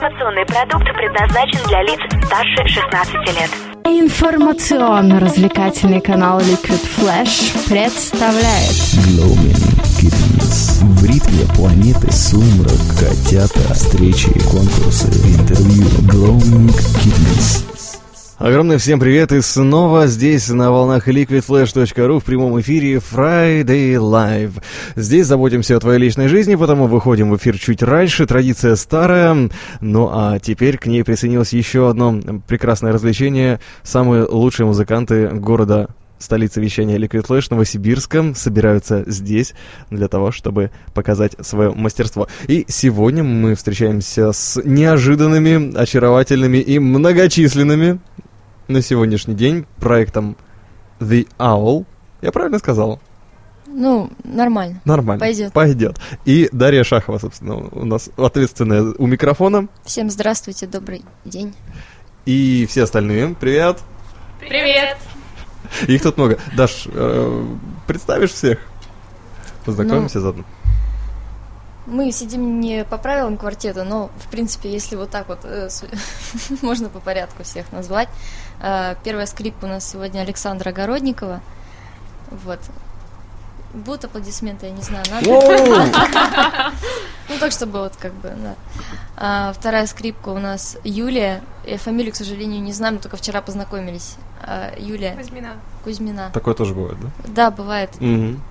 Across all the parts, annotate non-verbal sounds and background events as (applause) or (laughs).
Информационный продукт предназначен для лиц старше 16 лет. Информационно-развлекательный канал Liquid Flash представляет Gloaming Kittens. В ритме планеты сумрак, котята, встречи, конкурсы, интервью. Gloaming Kittens. Огромное всем привет и снова здесь на волнах liquidflash.ru в прямом эфире Friday Live. Здесь заботимся о твоей личной жизни, потому выходим в эфир чуть раньше, традиция старая. Ну а теперь к ней присоединилось еще одно прекрасное развлечение. Самые лучшие музыканты города столица вещания Liquid Flash Новосибирска собираются здесь для того, чтобы показать свое мастерство. И сегодня мы встречаемся с неожиданными, очаровательными и многочисленными на сегодняшний день проектом The Owl. Я правильно сказал? Ну, нормально. Нормально. Пойдет. Пойдет. И Дарья Шахова, собственно, у нас ответственная у микрофона. Всем здравствуйте, добрый день. И все остальные. Привет. Привет. Их тут много. Даш, э, представишь всех? Познакомимся Ну, заодно. Мы сидим не по правилам квартета, но, в принципе, если вот так вот, э, (laughs) можно по порядку всех назвать. Э, Первая скрипка у нас сегодня Александра Огородникова. Вот. Будут аплодисменты, я не знаю, надо. (laughs) Ну, так, чтобы вот как бы, да. А, вторая скрипка у нас Юлия. Я фамилию, к сожалению, не знаю, мы только вчера познакомились. А, Юлия Кузьмина. Кузьмина. Такое тоже бывает, да? Да, бывает. Мгм.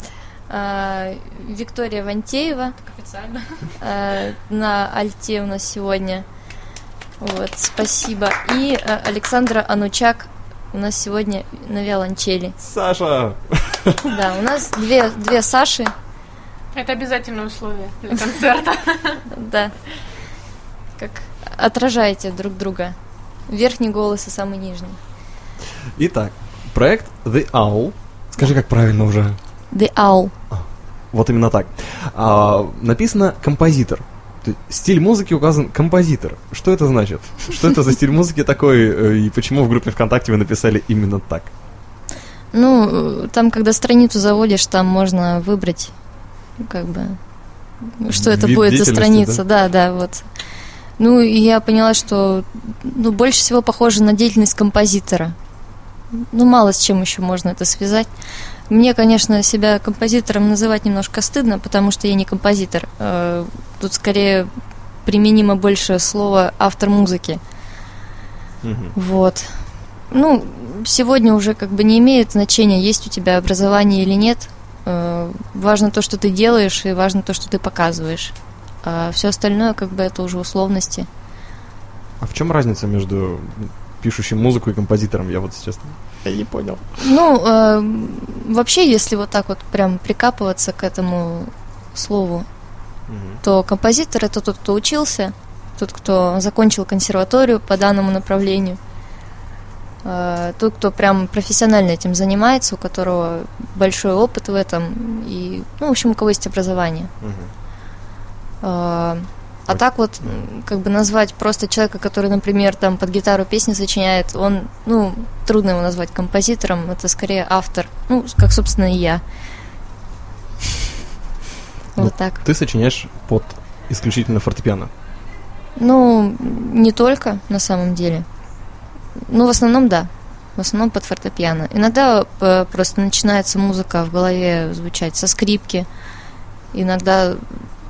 А, Виктория Вантеева Так официально. а, на альте у нас сегодня. Вот, спасибо. И а, Александра Анучак у нас сегодня на виолончели. Саша! Да, у нас две, две Саши. Это обязательное условие для концерта. Да. Как отражаете друг друга. Верхний голос и самый нижний. Итак, проект The Owl. Скажи, как правильно уже. The Owl. Вот именно так. А, написано композитор. Стиль музыки указан композитор. Что это значит? Что это за стиль музыки такой, э, и почему в группе ВКонтакте вы написали именно так? Ну, там, когда страницу заводишь, там можно выбрать, ну, как бы, что это Вид будет за страница. Да, да, вот. Ну, и я поняла, что ну, больше всего похоже на деятельность композитора. Ну, мало с чем еще можно это связать. Мне, конечно, себя композитором называть немножко стыдно, потому что я не композитор. Э, Тут скорее применимо больше слово автор музыки. Мгм. Вот. Ну, сегодня уже как бы не имеет значения, есть у тебя образование или нет. Э, Важно то, что ты делаешь, и важно то, что ты показываешь. А все остальное, как бы, это уже условности. А в чем разница между пишущим музыку и композитором? Я вот сейчас я не понял. Ну, э, вообще, если вот так вот прям прикапываться к этому слову, то композитор это тот, кто учился, тот, кто закончил консерваторию по данному направлению, э, тот, кто прям профессионально этим занимается, у которого большой опыт в этом, и, ну, в общем, у кого есть образование. Э, А так вот, как бы назвать просто человека, который, например, там под гитару песни сочиняет, он, ну, трудно его назвать композитором, это скорее автор, ну, как, собственно, и я. (laughs) Ну, Вот так. Ты сочиняешь под исключительно фортепиано. Ну, не только, на самом деле. Ну, в основном, да. В основном под фортепиано. Иногда э, просто начинается музыка в голове звучать со скрипки. Иногда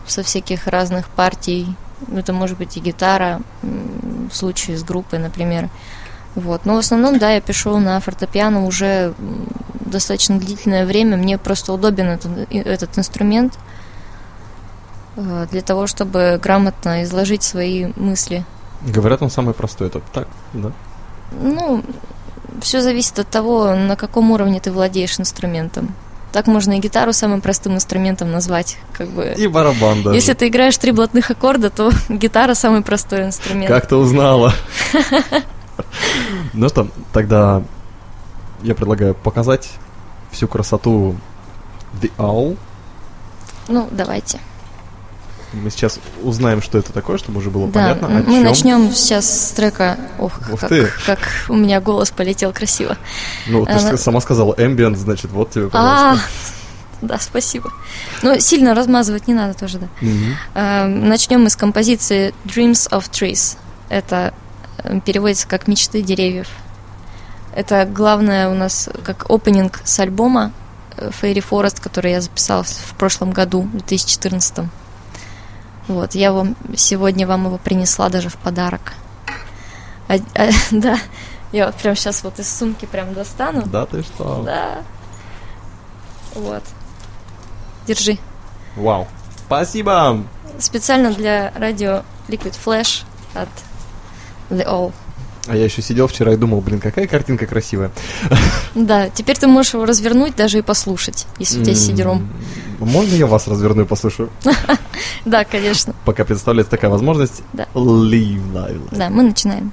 со всяких разных партий. Это может быть и гитара, в случае с группой, например. Вот. Но в основном, да, я пишу на фортепиано уже достаточно длительное время. Мне просто удобен этот, этот инструмент э, для того, чтобы грамотно изложить свои мысли. Говорят, он самый простой. Это так, да? Ну, все зависит от того, на каком уровне ты владеешь инструментом. Так можно и гитару самым простым инструментом назвать, как бы. И барабан даже. Если ты играешь три блатных аккорда, то (laughs) гитара самый простой инструмент. Как ты узнала? (laughs) Ну что, тогда я предлагаю показать всю красоту The Owl. Ну, давайте. Мы сейчас узнаем, что это такое, чтобы уже было да, понятно, о мы чем. начнем сейчас с трека. Ох, Ух как, ты. как у меня голос полетел красиво. Ну, ты же сама сказала ambient, значит, вот тебе, А, пожалуйста. Да, спасибо. Но сильно размазывать не надо тоже, да. Э, Начнем мы с композиции Dreams of Trees. Это э, переводится как «Мечты деревьев». Это главное у нас как опенинг с альбома э, Fairy Forest, который я записала в в прошлом году, в 2014. Вот, я вам сегодня вам его принесла даже в подарок. А- а, (laughs) да, я вот прям сейчас вот из сумки прям достану. Да ты что? Да. Вот. Держи. Вау. Спасибо. Специально для радио Liquid Flash от The All. А я еще сидел вчера и думал, блин, какая картинка красивая. Да, теперь ты можешь его развернуть даже и послушать, если у тебя сидером. Можно я вас разверну и послушаю? (laughs) Да, конечно. Пока представляется такая возможность. Да. Live, live. Да, мы начинаем.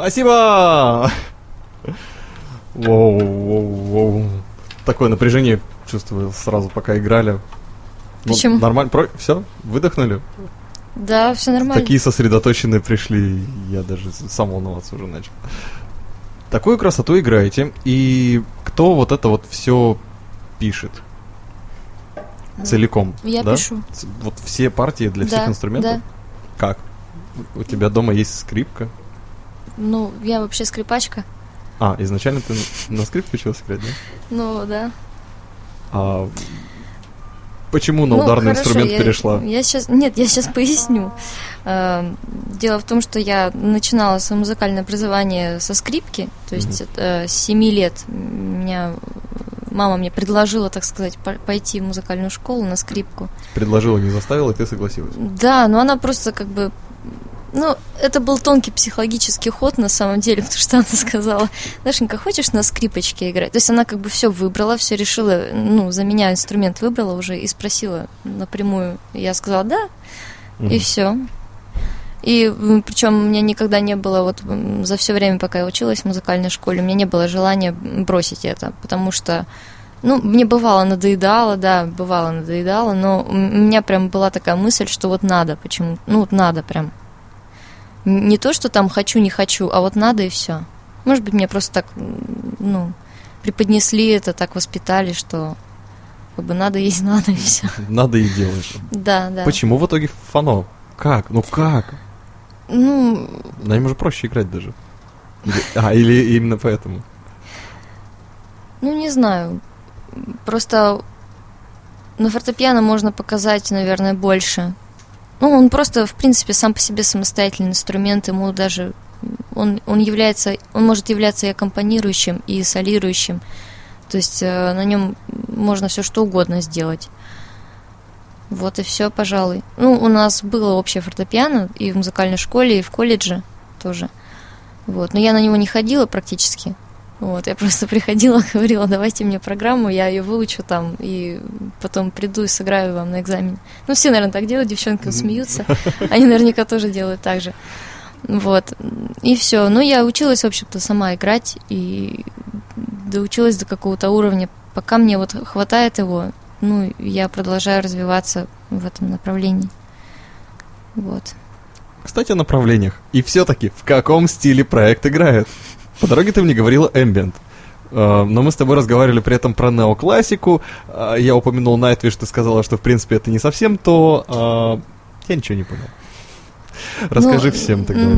Спасибо! Воу, воу, воу. Такое напряжение чувствую сразу, пока играли. Ну, Почему? нормально, про... все, выдохнули. Да, все нормально. Такие сосредоточенные пришли, я даже сам волноваться уже начал. Такую красоту играете, и кто вот это вот все пишет? Целиком, Я да? пишу. Вот все партии для всех Да, инструментов? да. Как? У тебя дома есть скрипка? Ну, я вообще скрипачка. А, изначально ты на- скрипке училась играть, да? Ну, да. А почему на Ну, ударный хорошо, инструмент я- перешла? Я сейчас, нет, я сейчас поясню. Эм, Дело в том, что я начинала свое музыкальное образование со скрипки, то есть э, с 7 лет меня мама мне предложила, так сказать, по- пойти в музыкальную школу на скрипку. Предложила, не заставила, и ты согласилась. Да, но она просто как бы ну, это был тонкий психологический ход на самом деле, (laughs) потому что она сказала, Дашенька, хочешь на скрипочке играть? То есть она как бы все выбрала, все решила, ну, за меня инструмент выбрала уже и спросила напрямую. Я сказала да, и все. И причем у меня никогда не было, вот за все время, пока я училась в музыкальной школе, у меня не было желания бросить это, потому что, ну, мне бывало надоедало, да, бывало надоедало, но у меня прям была такая мысль, что вот надо, почему, ну, вот надо прям. Не то, что там хочу, не хочу, а вот надо и все. Может быть, мне просто так, ну, преподнесли это, так воспитали, что как бы надо есть, (laughs) надо и все. Надо и делаешь. Да, да. Почему в итоге фано? Как? Ну как? Ну, На нем уже проще играть даже. Или- а, или именно поэтому. Ну, не знаю. Просто на фортепиано можно показать, наверное, больше. Ну, он просто, в принципе, сам по себе самостоятельный инструмент, ему даже он, он является, он может являться и аккомпанирующим, и солирующим. То есть э, на нем можно все что угодно сделать. Вот и все, пожалуй. Ну, у нас было общее фортепиано и в музыкальной школе, и в колледже тоже. Вот. Но я на него не ходила практически. Вот, я просто приходила, (laughs) говорила, давайте мне программу, я ее выучу там, и потом приду и сыграю вам на экзамене. Ну, все, наверное, так делают, девчонки смеются. (laughs) Они наверняка тоже делают так же. Вот. И все. Ну, я училась, в общем-то, сама играть, и доучилась до какого-то уровня. Пока мне вот хватает его, ну, я продолжаю развиваться в этом направлении. Вот. Кстати, о направлениях. И все-таки, в каком стиле проект играет? По дороге ты мне говорила ambient. Э, Но мы с тобой разговаривали при этом про неоклассику. Э, Я упомянул Nightwish, ты сказала, что в принципе это не совсем то. Э, Я ничего не понял. Расскажи Ну, всем тогда.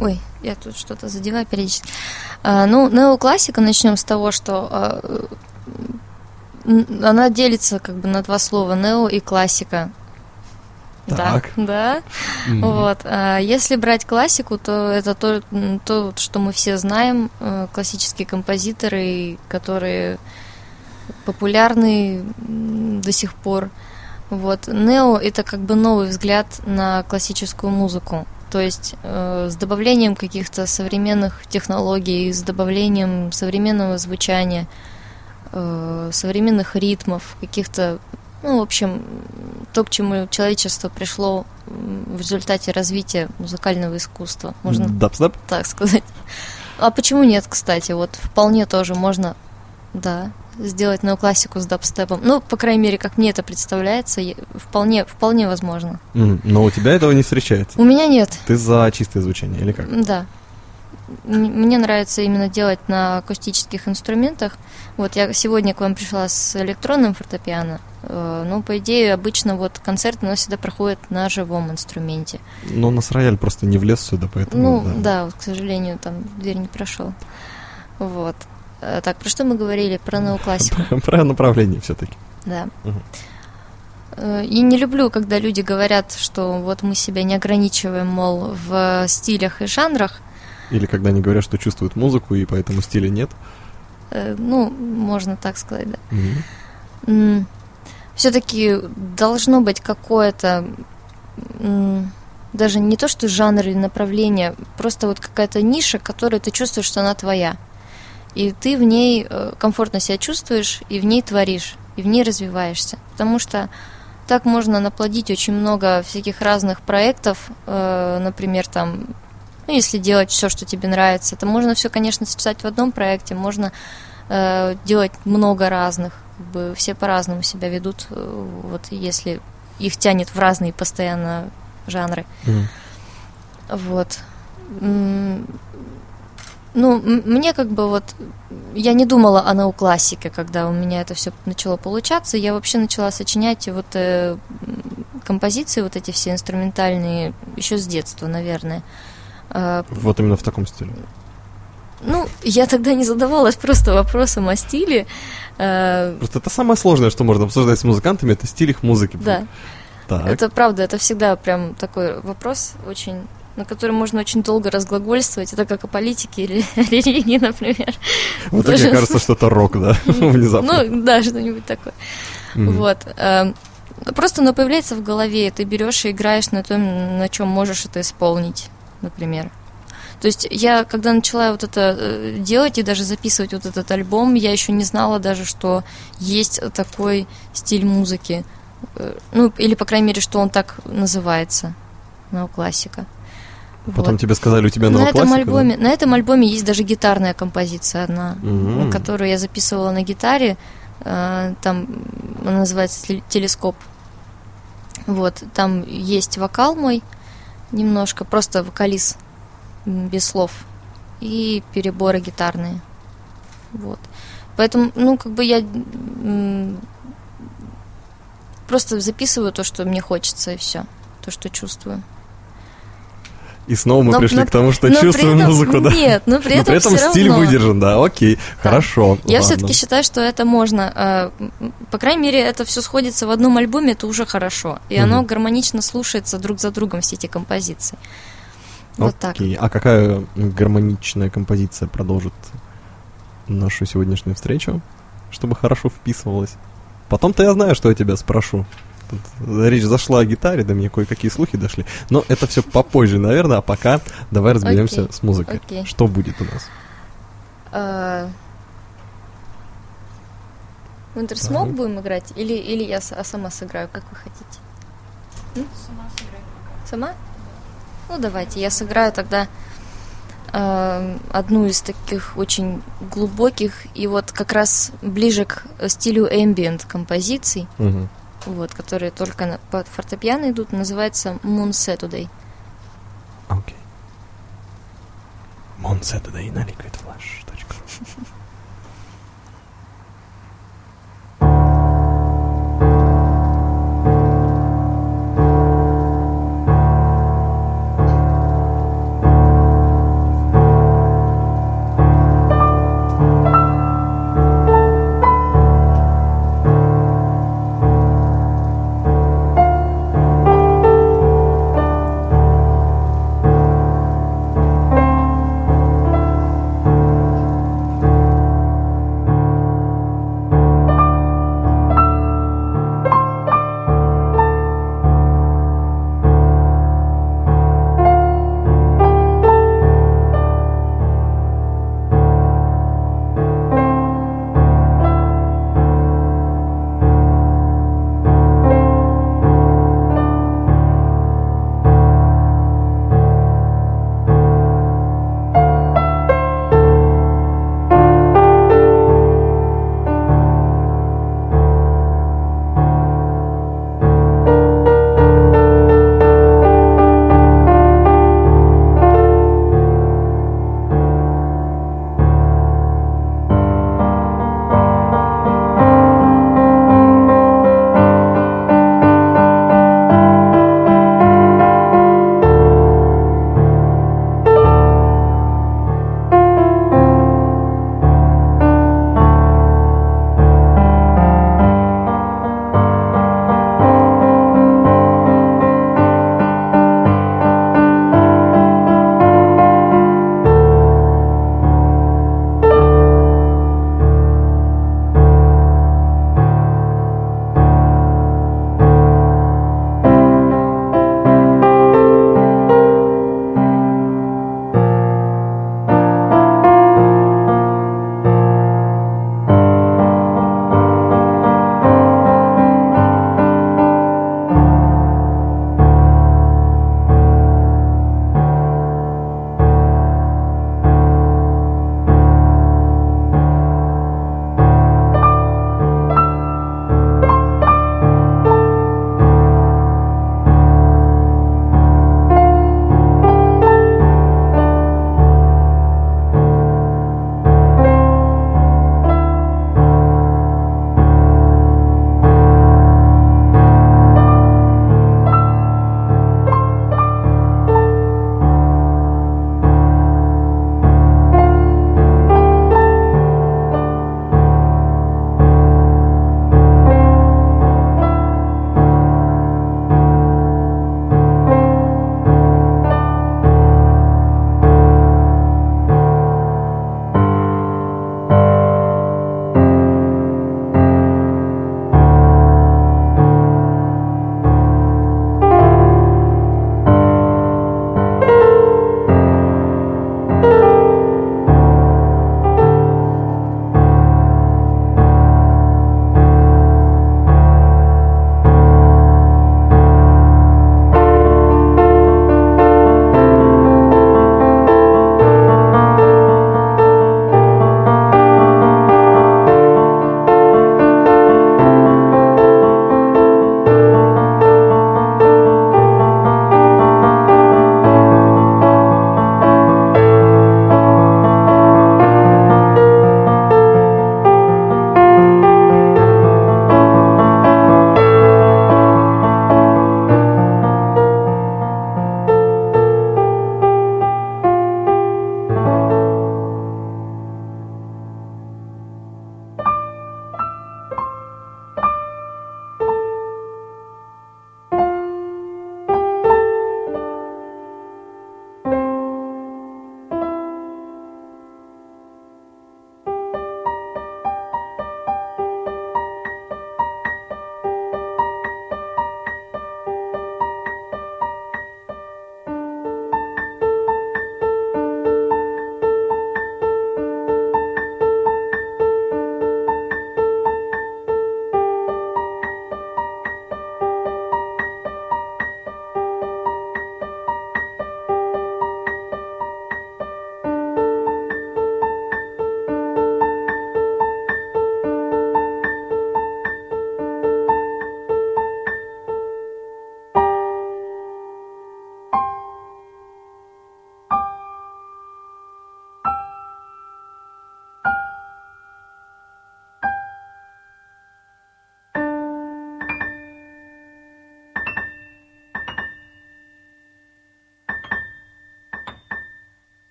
Ой, я тут что-то задеваю периодически. А, ну, неоклассика, начнем с того, что а, она делится как бы на два слова, нео и классика. Так. Да, да. Мгм. Вот. А если брать классику, то это то, то, что мы все знаем, э, классические композиторы, которые популярны до сих пор. Вот. Нео это как бы новый взгляд на классическую музыку. То есть э, с добавлением каких-то современных технологий, с добавлением современного звучания, э, современных ритмов, каких-то, ну, в общем, то, к чему человечество пришло в результате развития музыкального искусства, можно Дабстеп? так сказать. А почему нет, кстати? Вот вполне тоже можно, да, сделать неоклассику с дабстепом. Ну, по крайней мере, как мне это представляется, вполне, вполне возможно. Но у тебя этого не встречается. У меня нет, Ты за чистое звучание или как? да. Мне нравится именно делать на акустических инструментах. Вот я сегодня к вам пришла с электронным фортепиано. Э, Ну, по идее, обычно вот концерт у нас всегда проходит на живом инструменте. Но у нас рояль просто не влез сюда, поэтому. Ну, да, вот, к сожалению, там дверь не прошел. Вот. Э, Так, про что мы говорили? Про (laughs) неоклассику. Про направление все-таки. Да. Э, И не люблю, когда люди говорят, что вот мы себя не ограничиваем, мол, в стилях и жанрах. Или когда они говорят, что чувствуют музыку, и поэтому стиля нет. Э, Ну, можно так сказать, да. Мгм. Все-таки должно быть какое-то даже не то, что жанр или направление, просто вот какая-то ниша, которую ты чувствуешь, что она твоя. И ты в ней э, комфортно себя чувствуешь, и в ней творишь, и в ней развиваешься. Потому что так можно наплодить очень много всяких разных проектов, э, например, там Ну, если делать все, что тебе нравится, то можно все, конечно, сочетать в одном проекте, можно э, делать много разных, как бы все по-разному себя ведут, э, вот если их тянет в разные постоянно жанры. Мгм. Вот. Ну, мне как бы вот... Я не думала о неоклассике, когда у меня это все начало получаться. Я вообще начала сочинять вот э, композиции, вот эти все инструментальные, еще с детства, наверное. А, Вот именно в таком стиле. ну, я тогда не задавалась просто вопросом о стиле. Э, Просто это самое сложное, что можно обсуждать с музыкантами, это стиль их музыки. да, Так. это правда, это всегда прям такой вопрос очень на который можно очень долго разглагольствовать. Это как о политике или (laughs) религии, например. В итоге Тоже- кажется, что это рок, да, (laughs) внезапно. Ну, да, что-нибудь такое. Вот. эм, Просто оно появляется в голове, ты берешь и играешь на том, на чем можешь это исполнить, например. То есть я, когда начала вот это э, делать и даже записывать вот этот альбом, я еще не знала даже, что есть такой стиль музыки. Э, Ну, или, по крайней мере, что он так называется, неоклассика. Потом Вот. тебе сказали, у тебя на этом классика, да? альбоме, на этом альбоме есть даже гитарная композиция одна, Мгм. которую я записывала на гитаре. Там она называется «Теле- телескоп. Вот, там есть вокал мой немножко, просто вокализ без слов и переборы гитарные. Вот. Поэтому, ну, как бы я просто записываю то, что мне хочется, и все. То, что чувствую. И снова мы Но- пришли но- к тому, что чувствуем этом- музыку, да? Нет, но при Но этом, при этом стиль равно. выдержан, да, окей, хорошо. Я ладно. все-таки считаю, что это можно. э, По крайней мере, это все сходится в одном альбоме, это уже хорошо. И оно Мгм. гармонично слушается друг за другом, все эти композиции. Вот так. Окей, а какая гармоничная композиция продолжит нашу сегодняшнюю встречу, чтобы хорошо вписывалась? Потом-то я знаю, что я тебя спрошу. Тут речь зашла о гитаре, до меня кое-какие слухи дошли. Но это все попозже, наверное, а пока давай разберемся Окей. с музыкой. Окей. Что будет у нас? Э, Winter Smoke будем играть? Или, или я с- а сама сыграю, как вы хотите? Сама сыграй. Сама? Ну, давайте, я сыграю тогда э, одну из таких очень глубоких и вот как раз ближе к стилю ambient композиций, Мгм. Вот, которые только на, под фортепиано идут, называется Moon Saturday. Окей. Moon Saturday на liquidflash.ru (laughs)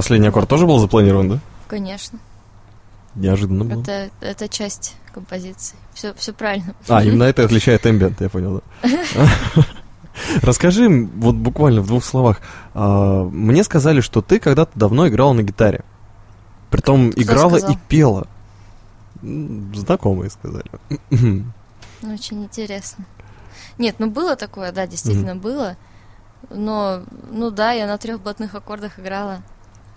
Последний аккорд тоже был запланирован, да? Конечно. Неожиданно было. Это, это часть композиции. Все, все правильно. А, именно это отличает эмбиент, я понял, да. (laughs) Расскажи, вот буквально в двух словах. а, Мне сказали, что ты когда-то давно играла на гитаре. Притом Кто играла сказал? и пела. Знакомые сказали. Очень интересно. Нет, ну было такое, да, действительно было. Но, ну да, я на трех блатных аккордах играла.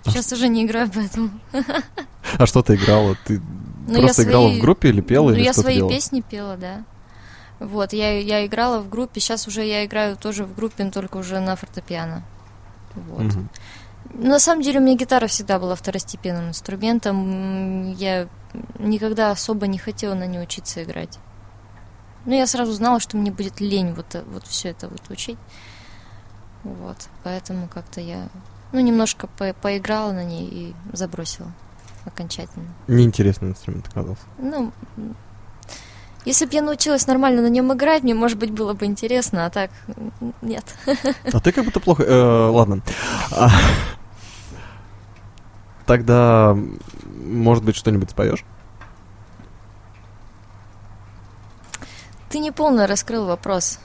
Сейчас уже не играю, поэтому. (laughs) А что ты играла? Ты Ну, просто играла свои- в группе или пела? Ну, или я свои песни пела, да. Вот, я, я играла в группе, сейчас уже я играю тоже в группе, но только уже на фортепиано. Вот. Ну, На самом деле у меня гитара всегда была второстепенным инструментом. Я никогда особо не хотела на ней учиться играть. Ну, я сразу знала, что мне будет лень вот, вот все это вот учить. Вот, поэтому как-то я, ну, немножко по- поиграла на ней и забросила окончательно. Неинтересный инструмент оказался. Ну, если бы я научилась нормально на нем играть, мне, может быть, было бы интересно, а так нет. А ты как будто плохо... э, ладно. А, Тогда, может быть, что-нибудь споешь? Ты не полно раскрыл вопрос.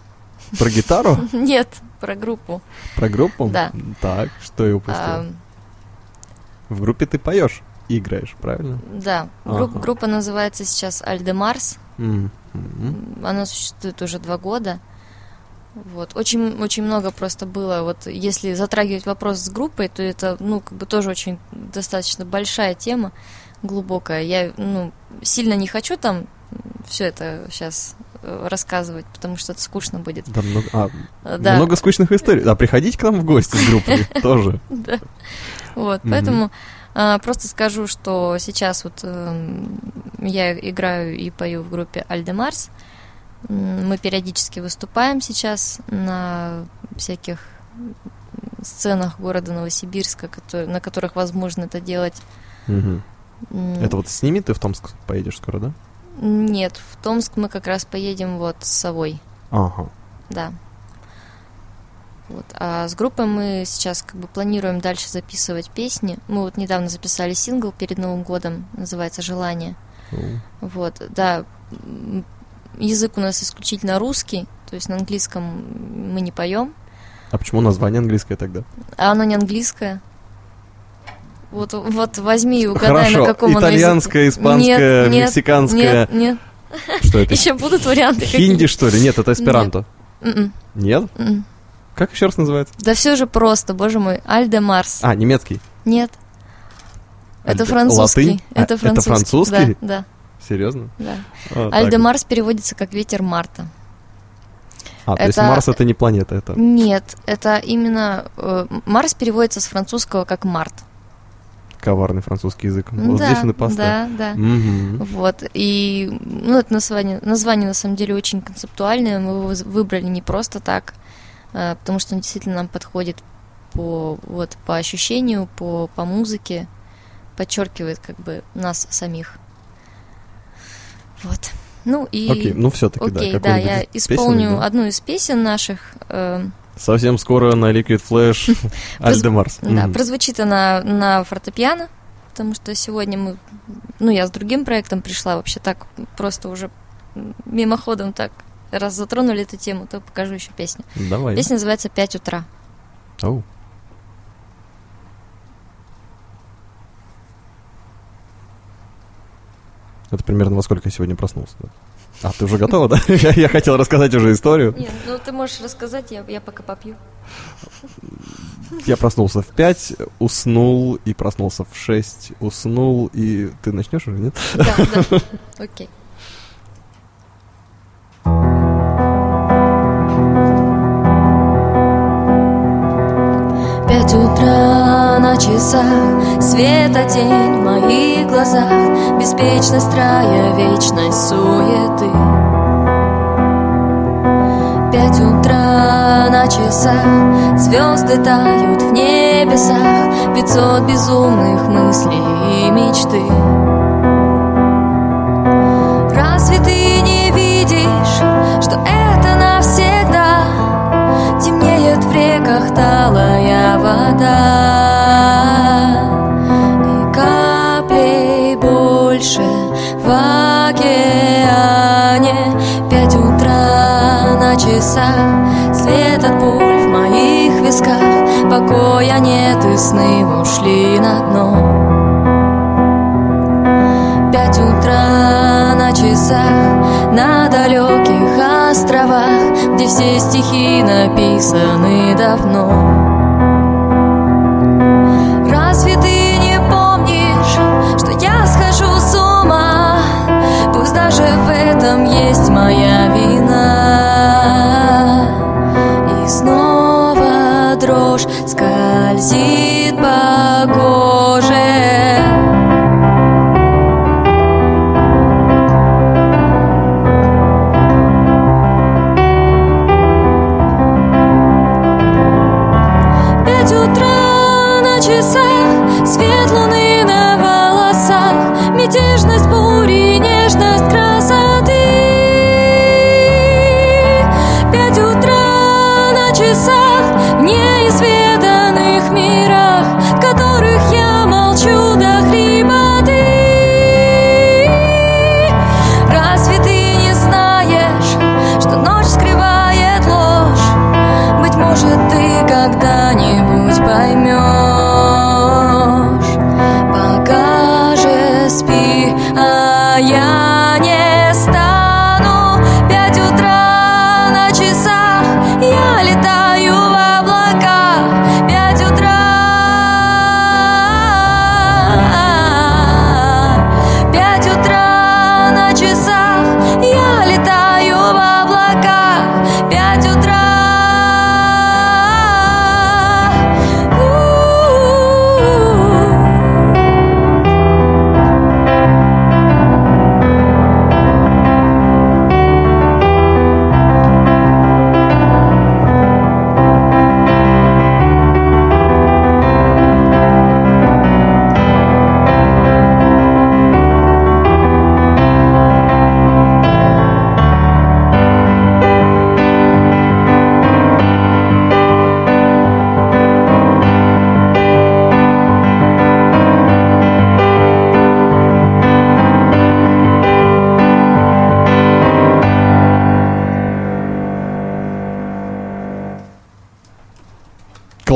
Про гитару? (laughs) Нет, про группу. Про группу? Да. Так, что я упустил? А, В группе ты поешь и играешь, правильно? да, групп- Ага. группа называется сейчас Альдемарс. М. Она существует уже два года. Вот. Очень, очень много просто было. Вот если затрагивать вопрос с группой, то это, ну, как бы тоже очень достаточно большая тема, глубокая. Я, ну, сильно не хочу там все это сейчас рассказывать, потому что это скучно будет. Да, много, а, Э, Да. много скучных историй. А приходите к нам в гости с группой (laughs) тоже. Да. Вот, поэтому а, просто скажу, что сейчас вот эм, я играю и пою в группе Альдемарс. Мы периодически выступаем сейчас на всяких сценах города Новосибирска, на которых возможно это делать. Это вот с ними ты в Томск поедешь скоро, да? Нет, в Томск мы как раз поедем вот с совой, Ага. да. Вот. А с группой мы сейчас как бы планируем дальше записывать песни. Мы вот недавно записали сингл перед Новым годом, называется «Желание». О. Вот, да. Язык у нас исключительно русский, то есть на английском мы не поем, А почему название английское тогда? а оно не английское. Вот, вот возьми и угадай, Хорошо, на каком оно языке. итальянское, испанское, Нет, нет, мексиканское. Нет, нет. Что это? Еще будут варианты Хинди, что ли? Нет, это эсперанто. М-м, Нет? м-м. Как еще раз называется? Да все же просто, боже мой. Альде Марс. А, немецкий. Нет. Это французский. А, Это это французский. французский? Да, Серьезно? да. А, Альде. Марс переводится как ветер Марта. А, то есть Марс это не планета, это... Нет, это именно э, Марс переводится с французского как Март. Коварный французский язык. Вот да, здесь он и поставил. да, да. Мгм. Вот, и, ну, это название, название, на самом деле, очень концептуальное, мы его выбрали не просто так, а, потому что он действительно нам подходит по, вот, по ощущению, по, по музыке, подчеркивает, как бы, нас самих. Вот. Ну и... Окей, ну все-таки, да. Окей, да, какой-нибудь я исполню песенок, да? одну из песен наших. э, Совсем скоро на Liquid Flash (laughs) Альдемарс. Да, прозвучит она на фортепиано, потому что сегодня мы, ну, я с другим проектом пришла, вообще так просто уже мимоходом так, раз затронули эту тему, то покажу еще песню. Давай. Песня называется «Пять утра». Оу. Это примерно во сколько я сегодня проснулся, да? А, ты уже готова, да? (laughs) Я, я хотел рассказать уже историю. Нет, ну ты можешь рассказать, я, я пока попью. Я проснулся в 5, уснул и проснулся в 6, уснул и... Ты начнешь уже, нет? Да, да, (laughs) окей. Пять утра часах, света тень в моих глазах, Беспечность рая, вечность суеты. Пять утра на часах, звезды тают в небесах, Пятьсот безумных мыслей и мечты. Разве ты не видишь, что это навсегда Темнеет в реках талая вода океане. Пять утра на часах Свет от пуль в моих висках. Покоя нет и сны ушли на дно. Пять утра на часах На далеких островах Где все стихи написаны давно. Разве ты Даже в этом есть моя вина. И снова дрожь скользит спи, а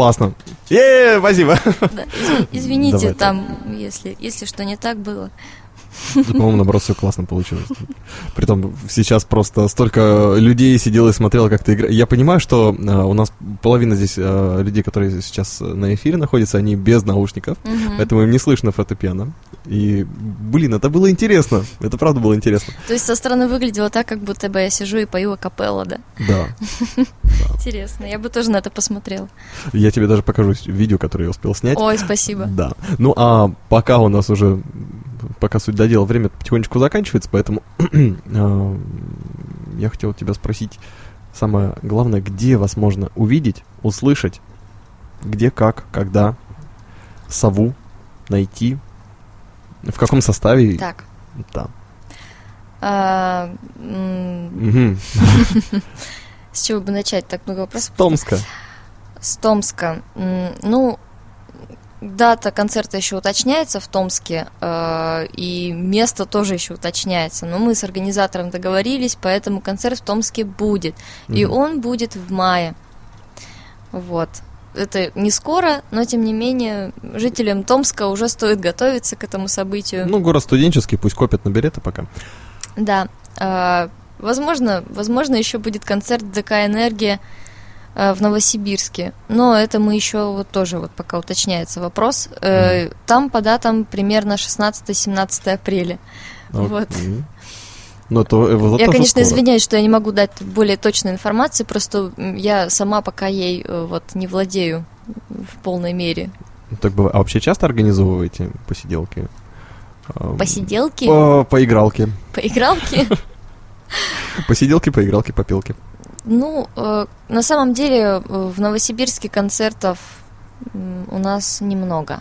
Классно. Е, спасибо. Да, изв- Извините, Давай. там, если, если что не так было. (laughs) По-моему, наоборот, все классно получилось. Притом сейчас просто столько людей сидело и смотрело, как ты играешь. Я понимаю, что э, у нас половина здесь э, людей, которые сейчас на эфире находятся, они без наушников, Мгм. поэтому им не слышно фортепиано. И, блин, это было интересно. Это правда было интересно. То есть со стороны выглядело так, как будто бы я сижу и пою акапелла, да? Да. (laughs) Интересно, я бы тоже на это посмотрела. Я тебе даже покажу видео, которое я успел снять. Ой, спасибо. Да. Ну а пока у нас уже, пока суть до дела, время потихонечку заканчивается, поэтому а, (clears throat) я хотел тебя спросить, самое главное, где вас можно увидеть, услышать, где, как, когда, сову найти, в каком составе. Так. Да. а, (laughs) с чего бы начать? Так много С вопросов. Томска. С Томска. Ну, дата концерта еще уточняется в Томске, э, и место тоже еще уточняется. Но мы с организатором договорились, поэтому концерт в Томске будет. И Мгм. он будет в мае. Вот. Это не скоро, но тем не менее жителям Томска уже стоит готовиться к этому событию. Ну, город студенческий, пусть копят на билеты пока. Да. а, возможно, возможно, еще будет концерт ДК Энергия в Новосибирске. Но это мы еще вот тоже вот пока уточняется вопрос. Э, Там по датам примерно 16-17 апреля. А Вот. м. Ну, то, э, вот я, конечно, скоро. извиняюсь, что я не могу дать более точной информации, просто я сама пока ей э, вот не владею в полной мере. Так бывает. А вообще часто организовываете посиделки? Посиделки, По, поигралки. поигралки. (laughs) Посиделки, поигралки, попилки. Ну, э, на самом деле э, в Новосибирске концертов у нас немного.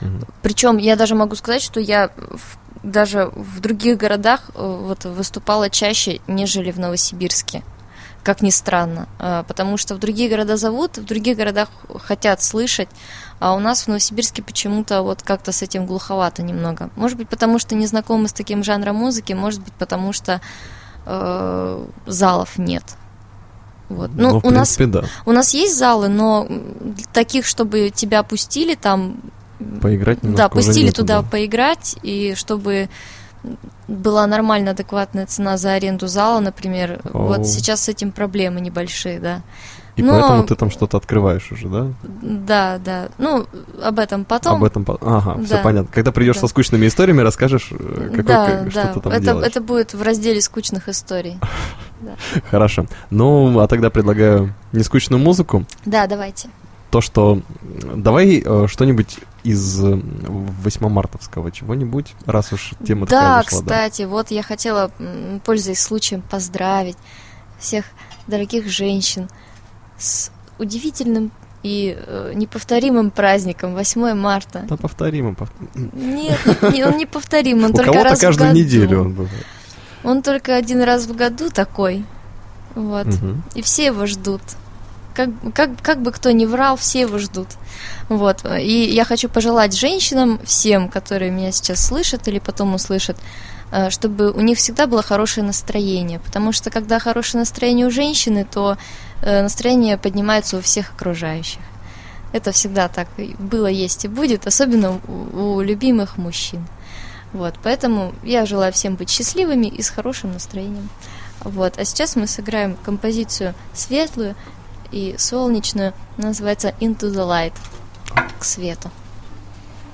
Мгм. Причем я даже могу сказать, что я в- даже в других городах э, вот выступала чаще, нежели в Новосибирске. как ни странно, потому что в другие города зовут, в других городах хотят слышать, а у нас в Новосибирске почему-то вот как-то с этим глуховато немного. Может быть, потому что не знакомы с таким жанром музыки, может быть, потому что э, залов нет. Вот. Ну, Ну, в у нас принципе, да. у нас есть залы, но таких, чтобы тебя пустили там, Поиграть да, пустили нету, туда да. поиграть, и чтобы была нормально адекватная цена за аренду зала, например. Оу. Вот сейчас с этим проблемы небольшие, да. И но- поэтому ты там что-то открываешь уже, да? Да, да. Ну, об этом потом. Об этом... по- Ага, все Да. понятно. Когда придешь Да. со скучными историями, расскажешь, э, какой, да, как- да. что ты там это, делаешь. это будет в разделе скучных историй. (laughs) Хорошо. Ну, а тогда предлагаю нескучную музыку. Да, давайте. То, что... Давай э, что-нибудь из э, 8 мартовского чего-нибудь, раз уж тема такая Да, зашла. кстати, вот я хотела, пользуясь случаем, поздравить всех дорогих женщин с удивительным и э, неповторимым праздником 8 марта. Да, повторим. пов- Нет, не- он неповторим, он У только раз в каждую году. неделю он бывает. Он только один раз в году такой. Вот. Мгм. И все его ждут. Как, как, как бы кто ни врал, все его ждут. Вот. И я хочу пожелать женщинам, всем, которые меня сейчас слышат или потом услышат, э, чтобы у них всегда было хорошее настроение. Потому что когда хорошее настроение у женщины, то э, настроение поднимается у всех окружающих. Это всегда так было, есть и будет, особенно у, у любимых мужчин. Вот, поэтому я желаю всем быть счастливыми и с хорошим настроением. Вот, а сейчас мы сыграем композицию светлую и солнечную, называется Into the Light, к свету.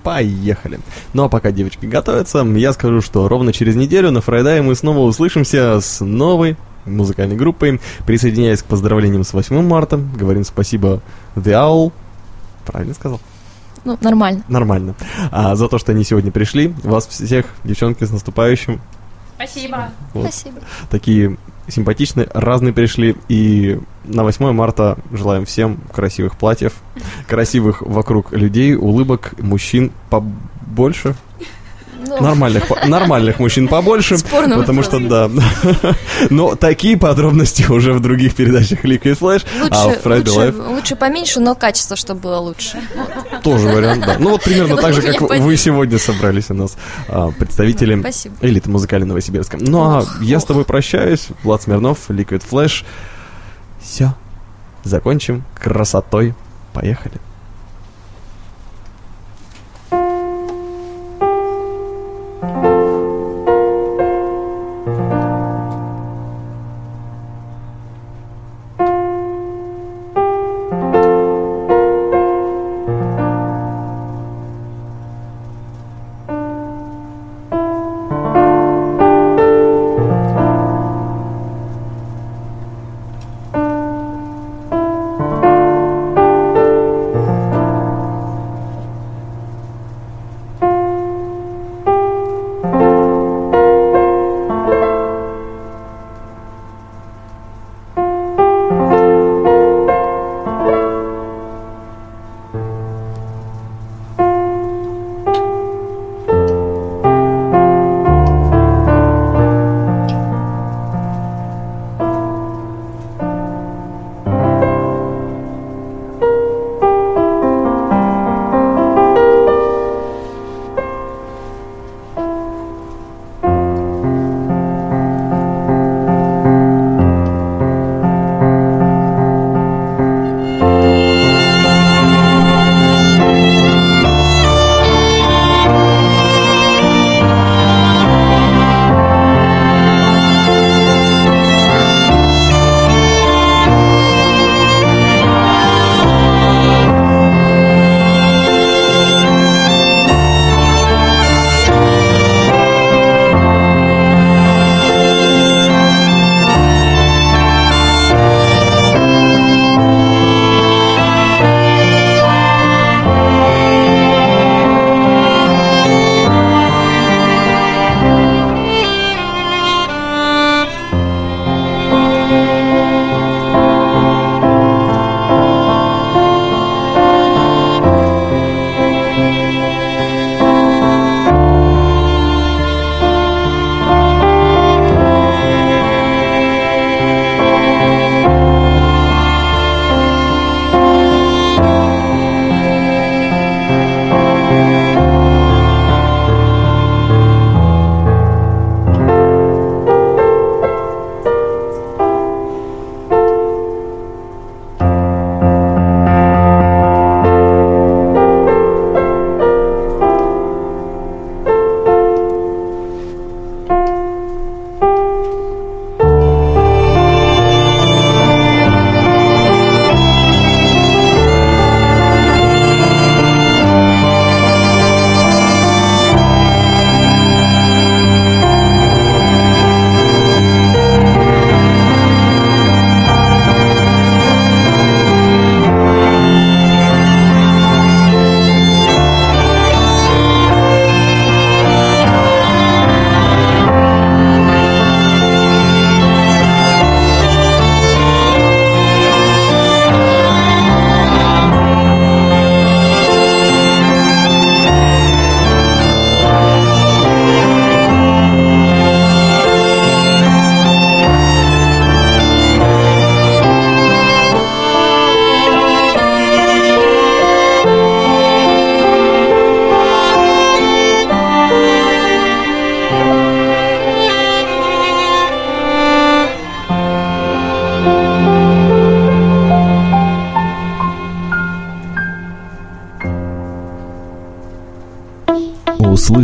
Поехали. Ну а пока девочки готовятся, я скажу, что ровно через неделю на Фрайдае мы снова услышимся с новой музыкальной группой. Присоединяясь к поздравлениям с 8 марта, говорим спасибо The Owl. Правильно сказал? Ну, нормально. Нормально. А, за то, что они сегодня пришли. Вас всех, девчонки, с наступающим. Спасибо. Вот. Спасибо. Такие симпатичные, разные пришли. И на 8 марта желаем всем красивых платьев, красивых вокруг людей, улыбок, мужчин побольше. Ну, Нормальных, нормальных мужчин побольше. Спорный Потому что, да. (laughs) Но такие подробности уже в других передачах Liquid Flash. а лучше, в Friday лучше, Live лучше поменьше, но качество, чтобы было лучше. (laughs) тоже вариант, да. Ну вот примерно так же, как вы сегодня собрались у нас а, представители элиты музыкальной Новосибирска. Ну а я с тобой прощаюсь. Влад Смирнов, Liquid Flash. Все. Закончим красотой. Поехали.